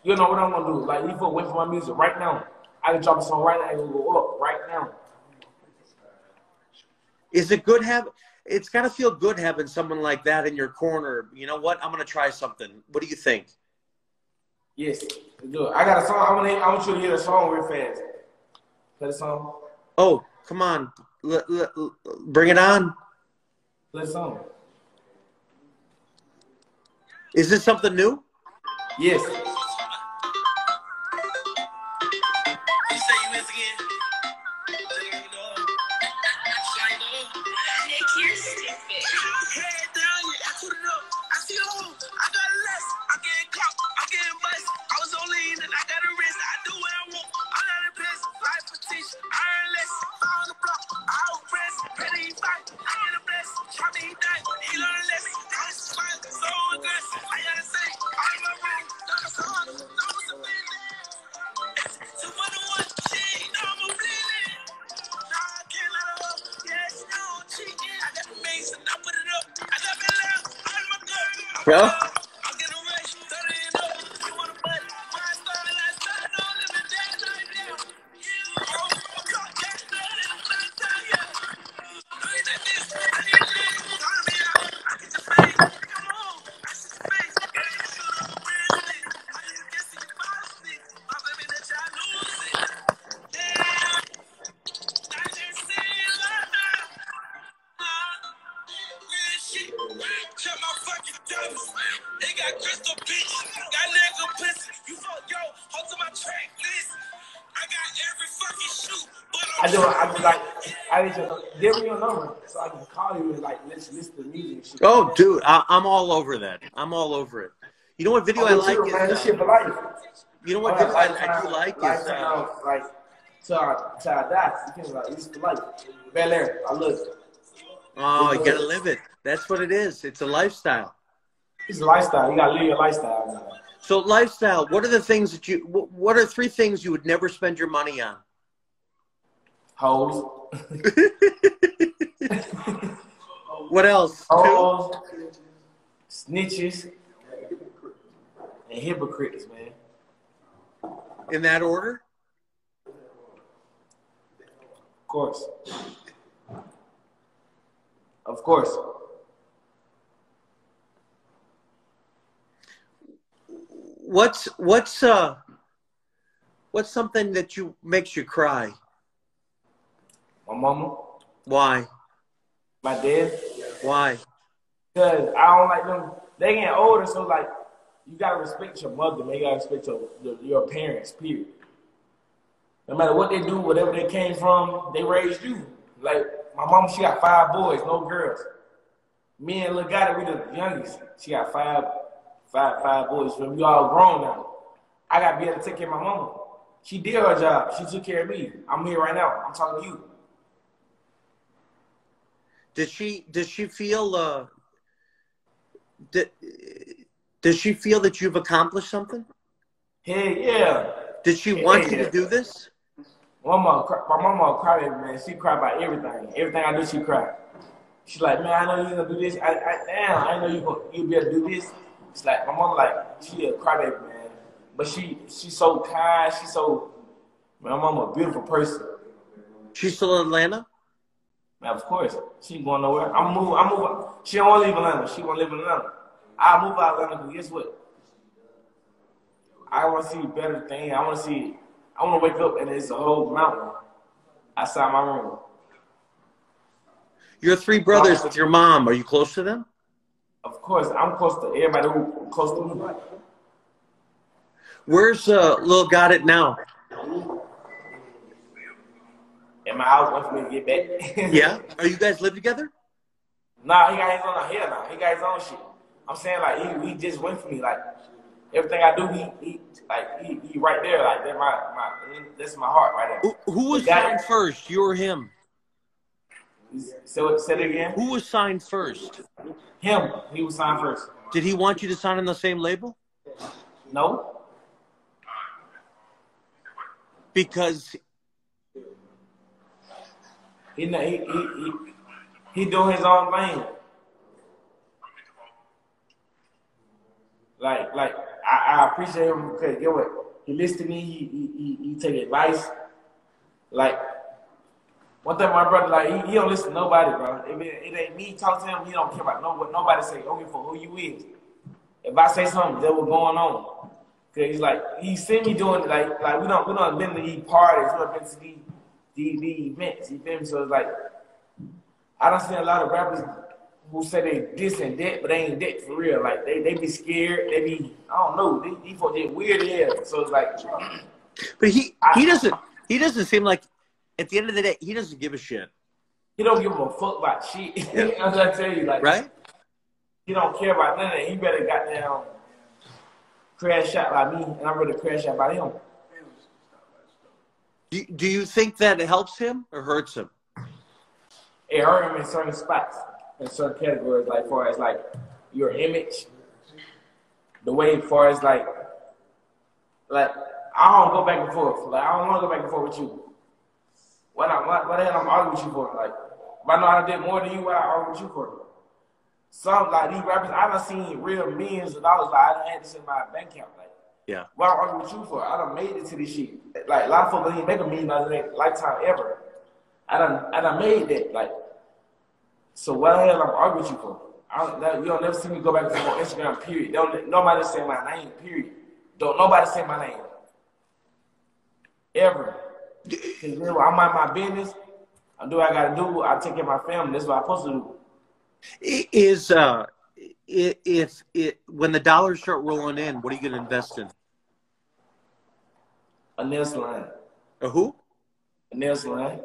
You know what I'm gonna do? Like you put wait for my music right now. I can drop a song right now and it'll go up right now. Is it good have? It's got to feel good having someone like that in your corner. You know what? I'm going to try something. What do you think? Yes, it. I got a song. I want I want you to hear the song real fast. Play the song. Oh, come on. L- l- l- bring it on. Play the song. Is this something new? Yes. I do. I like. I to give me your number so I can call you and like let's listen to music. Oh, dude, I, I'm all over that. I'm all over it. You know what video I Oh, like? too, man. This shit uh, for life. you know what Oh, video I, I do like is lifetime, uh, like till I till I die. You feel like it's for life. Belaire. I love it. oh, you gotta live it. That's what it is. It's a lifestyle. It's a lifestyle. You gotta live your lifestyle. Man. So lifestyle. What are the things that you? What are three things you would never spend your money on? Hoes. What else? Two? Hoes. Snitches. And hypocrites, man. In that order? Of course. Of course. What's what's uh what's something that you makes you cry? My mama, Why? my dad. Why? Cause I don't like them. They getting older, so like you gotta respect your mother, man. You gotta respect your your, your parents. Period. No matter what they do, whatever they came from, they raised you. Like my mom, she got five boys, no girls. Me and Lil Gotit, we the youngest. She got five, five, five boys. We all grown now. I gotta be able to take care of my mama. She did her job. She took care of me. I'm here right now. I'm talking to you. Did she does she feel uh did, does she feel that you've accomplished something? Hell yeah. Did she want you Yeah. to do this? My mama, cry- my mama cried, man. She cried about everything. Everything I do, she cried. She's like, man, I know you're gonna do this. I, I damn, I know you gonna you be able to do this. It's like my mom, like she a crybaby, man. But she she's so kind. She's so man. My mama a beautiful person. She's still in Atlanta? Man, of course, she ain't going nowhere. I'm moving. I'm moving. She don't want to leave Atlanta. She want to live in Atlanta. I move out of Atlanta. 'cause guess what? I want to see better things. I want to see. I want to wake up and it's a whole mountain outside my room. Your three brothers with your mom. Are you close to them? Of course, I'm close to everybody who close to me. Where's uh, Lil Gotit now? In my house, waiting for me to get back. Yeah. Are you guys live together? Nah, he got his own here now. He got his own shit. I'm saying like he, he just went for me. Like everything I do, he, he like he, he right there. Like that my my that's my heart right there. Who, who was signed it. first? You or him? So say it again. Who was signed first? Him. He was signed first. Did he want you to sign on the same label? No. Because He he he he, doing his own thing. Like like I, I appreciate him because get what he listen to me. He he he, take advice. Like one thing, my brother like he, he don't listen to nobody, bro. If it, it ain't me talking to him, he don't care about no what nobody say. Give a who you is. If I say something, that what's going on. Cause he's like he see me doing like like we don't we don't been to these parties, we don't been to these these events. You feel me? So it's like I don't see a lot of rappers who say they this and that, but they ain't that for real. Like they, they be scared. They be I don't know. They, these folks get weird here. So it's like but he he doesn't he doesn't seem like at the end of the day he doesn't give a shit, he don't give a fuck about shit. I'm to tell you, like right? he don't care about none of that. He better goddamn crash out like me, and I'm ready to crash out by him. Do, do you think that helps him or hurts him? It hurt him in certain spots, in certain categories, like far as like your image, the way far as like like I don't go back and forth. Like I don't want to go back and forth with you. What I what, what the hell I'm arguing with you for? Like if I know I did more than you, what I argue with you for? Some like these rappers, I done seen real millions of dollars. Like I done had this in my bank account. Like Yeah. I argue with you for? I done made it to this shit. Like a lot of folks make a million dollars in their lifetime ever. I done I done made that. Like so what the hell I'm arguing with you for? I don't, you don't never see me go back and forth on Instagram. Period. Don't nobody say my name. Period. Don't nobody say my name. Ever. Cause you know, I'm my business. I do what I gotta do. I take care of my family. That's what I'm supposed to do. I- Is uh if it when the dollars start rolling in, what are you going to invest in? A nail salon. A who? A nail salon.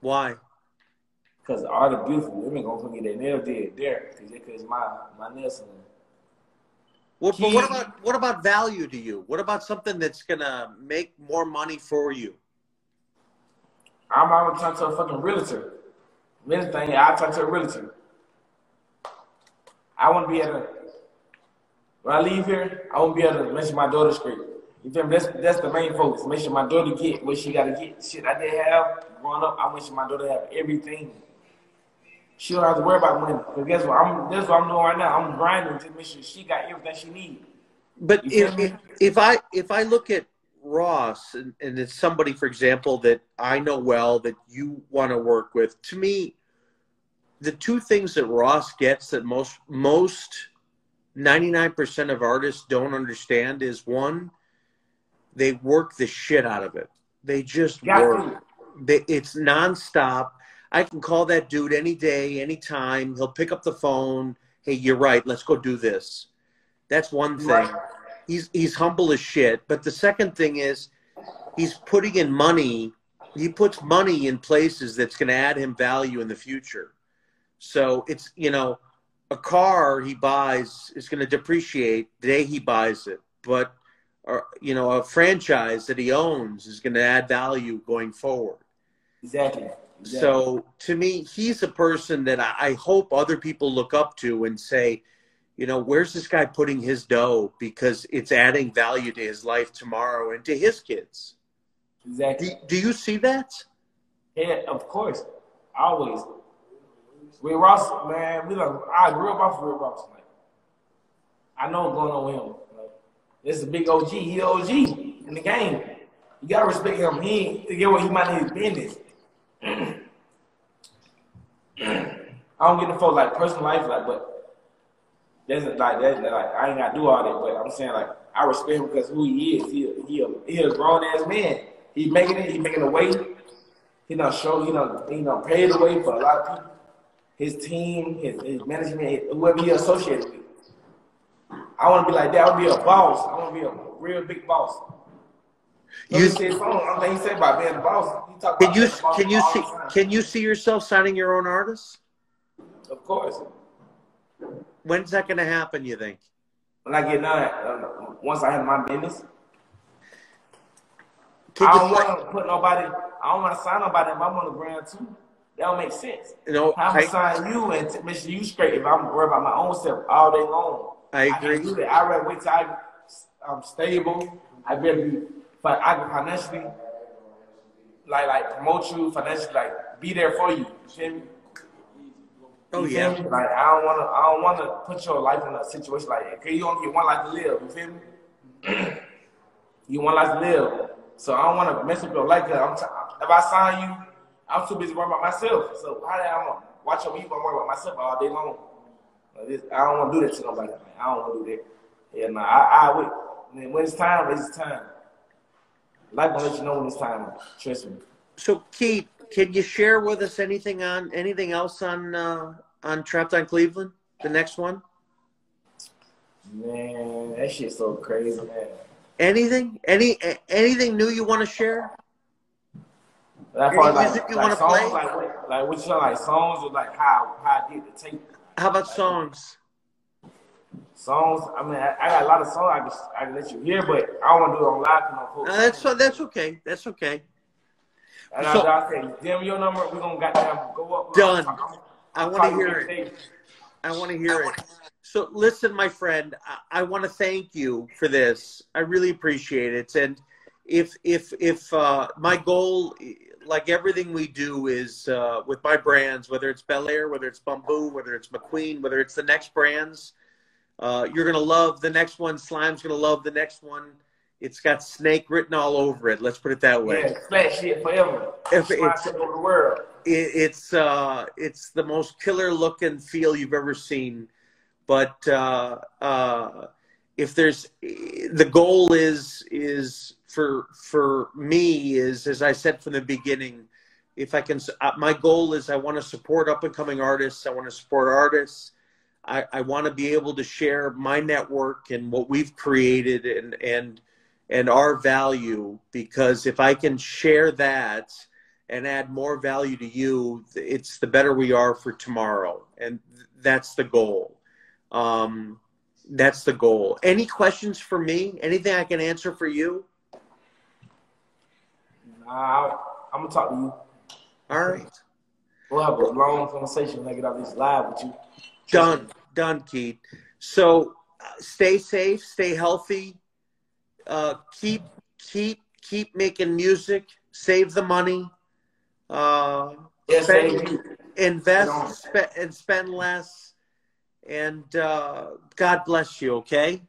Why? Cause all the beautiful women gonna come get their nail did there. Cause it's my my nail salon. What, but what about what about value to you? What about something that's going to make more money for you? I'm always talking to a fucking realtor. Main thing, I talk to a realtor. I want to be able to, when I leave here, I want to be able to mention my daughter's straight. You feel me? That's, that's the main focus. Make sure my daughter get what she got to get. Shit I didn't have growing up, I sure my daughter have everything. She don't have to worry about money. Because guess what? I'm, that's what I'm doing right now. I'm grinding to make sure she got everything she needs. But if, if if I if I look at Ross and, and it's somebody, for example, that I know well that you want to work with, to me, the two things that Ross gets that most most ninety nine percent of artists don't understand is one, they work the shit out of it. They just Got work. They, it's nonstop. I can call that dude any day, anytime. He'll pick up the phone. Hey, you're right. Let's go do this. That's one thing. Right. He's he's humble as shit. But the second thing is he's putting in money. He puts money in places that's going to add him value in the future. So it's you know a car he buys is going to depreciate the day he buys it, but or, you know a franchise that he owns is going to add value going forward. Exactly. exactly. So to me, he's a person that I, hope other people look up to and say, you know, where's this guy putting his dough because it's adding value to his life tomorrow and to his kids. exactly. Do, do you see that? Yeah, of course. Always. With Ross, man, we like I grew up off of Rick Ross. Like, I know what's going on with him. This is a big OG. He OG in the game. You gotta respect him. He to get what he might need his business. I don't get the like personal life, like, but That's like that's like I ain't gotta do all that, but I'm saying like I respect him because who he is. He he a, he a grown ass man. He making it. He making a way. He not show. He not he not pay the way for a lot of people. His team, his, his management, whoever he associated with. I want to be like that. I want to be a boss. I want to be a real big boss. You- You said something. I think he said about being a boss. He talk Can you can you see can you see yourself signing your own artists? Of course. When's that going to happen? You think? When I get uh, once I have my business, Can I don't want to put nobody. I don't want to sign nobody if I'm on the ground too. That don't make sense. You know, I'm I- gonna sign you and make sure you straight if I'm worried about my own self all day long. I agree. do that. I rather wait till I, I'm stable. I better be, but I can financially, like like promote you financially, like be there for you. You feel me? Oh You yeah. me? Like I don't wanna, I don't wanna put your life in a situation like, okay, you only get one life to live. You feel me? you one life to live. So I don't wanna mess up your life. Cause I'm t- if I sign you, I'm too busy worrying about myself. So how did I want watch your people? I'm worrying about myself all day long. Like this, I don't want to do that to nobody. Man. I don't want to do that. Yeah, nah, I, I wait. When when it's time, it's time. Life gonna let you know when it's time. Trust me. So Keed, can you share with us anything on anything else on uh, on Trapped on Cleveland? The next one? Man, that shit's so crazy, man. Anything? Any a- anything new you want to share? That part, like, music you like play? Like, what, like what you know, like songs or like how how I did the tape. How about songs? Songs. I mean, I, I got a lot of songs I can I can let you hear, but I don't want to do it on live. 'cause I'm No, that's that's okay. That's okay. And so- I, I say, damn your number. We gonna goddamn go up. Done. I'm- I'm- I want to hear it. every day. I want to hear it. So listen, my friend, I, I want to thank you for this. I really appreciate it. And if if if uh, my goal, like everything we do, is uh, with my brands, whether it's Bel Air, whether it's Bumbu, whether it's McQueen, whether it's the next brands, uh, you're gonna love the next one. Slime's gonna love the next one. It's got snake written all over it. Let's put it that way. Yeah, flat shit forever. If it's- over the world. it, it's uh, it's the most killer look and feel you've ever seen. But uh, uh, if there's the goal is is for for me is as I said from the beginning, if I can, uh, my goal is I want to support up and coming artists. I want to support artists. I, I want to be able to share my network and what we've created and and and our value because if I can share that and add more value to you, it's the better we are for tomorrow. And that's the goal. Um, that's the goal. Any questions for me? Anything I can answer for you? Nah, I'm gonna talk to you. All right. We'll have a long conversation when I get off this live with you. Done. Done, Keed. So uh, stay safe, stay healthy. Uh, keep, keep, keep making music. Save the money. Uh, Yes, spend- thank you. invest spe- and spend less. And uh, God bless you. Okay.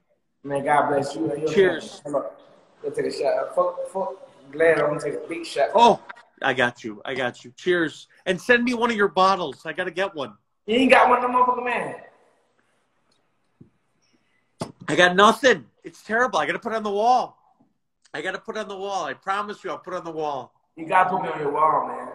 Man, God bless you. Yo, Cheers. Go take a shot. Fuck, fuck. Glad I'm gonna take a big shot. Oh, I got you. I got you. Cheers. And send me one of your bottles. I got to get one. You ain't got one them motherfucker, man. I got nothing. It's terrible. I got to put it on the wall. I got to put it on the wall. I promise you, I'll put it on the wall. You gotta put me on your wall, man.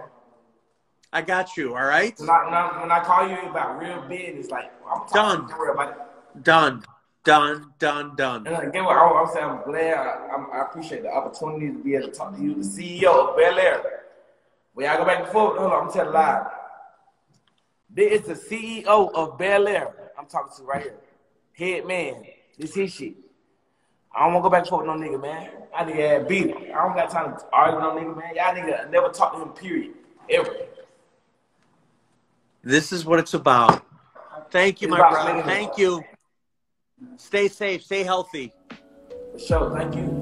I got you. All right. When I, when I, when I call you about real business, like I'm talking Done. to about it. Done. Done. Done. Done. And get what I, I'm saying? I'm glad. I, I appreciate the opportunity to be able to talk to you, the CEO of Belaire. When I go back and forth, hold on, I'm telling live. This is the CEO of Belaire. I'm talking to right here. Head man. This his shit. I don't want to go back and forth with no nigga, man. I nigga had beat him. I don't got time to argue with no nigga, man. Y'all nigga never talk to him, period. Ever. This is what it's about. Thank you, It's my brother. Thank you. Stay safe. Stay healthy. Sure. Thank you.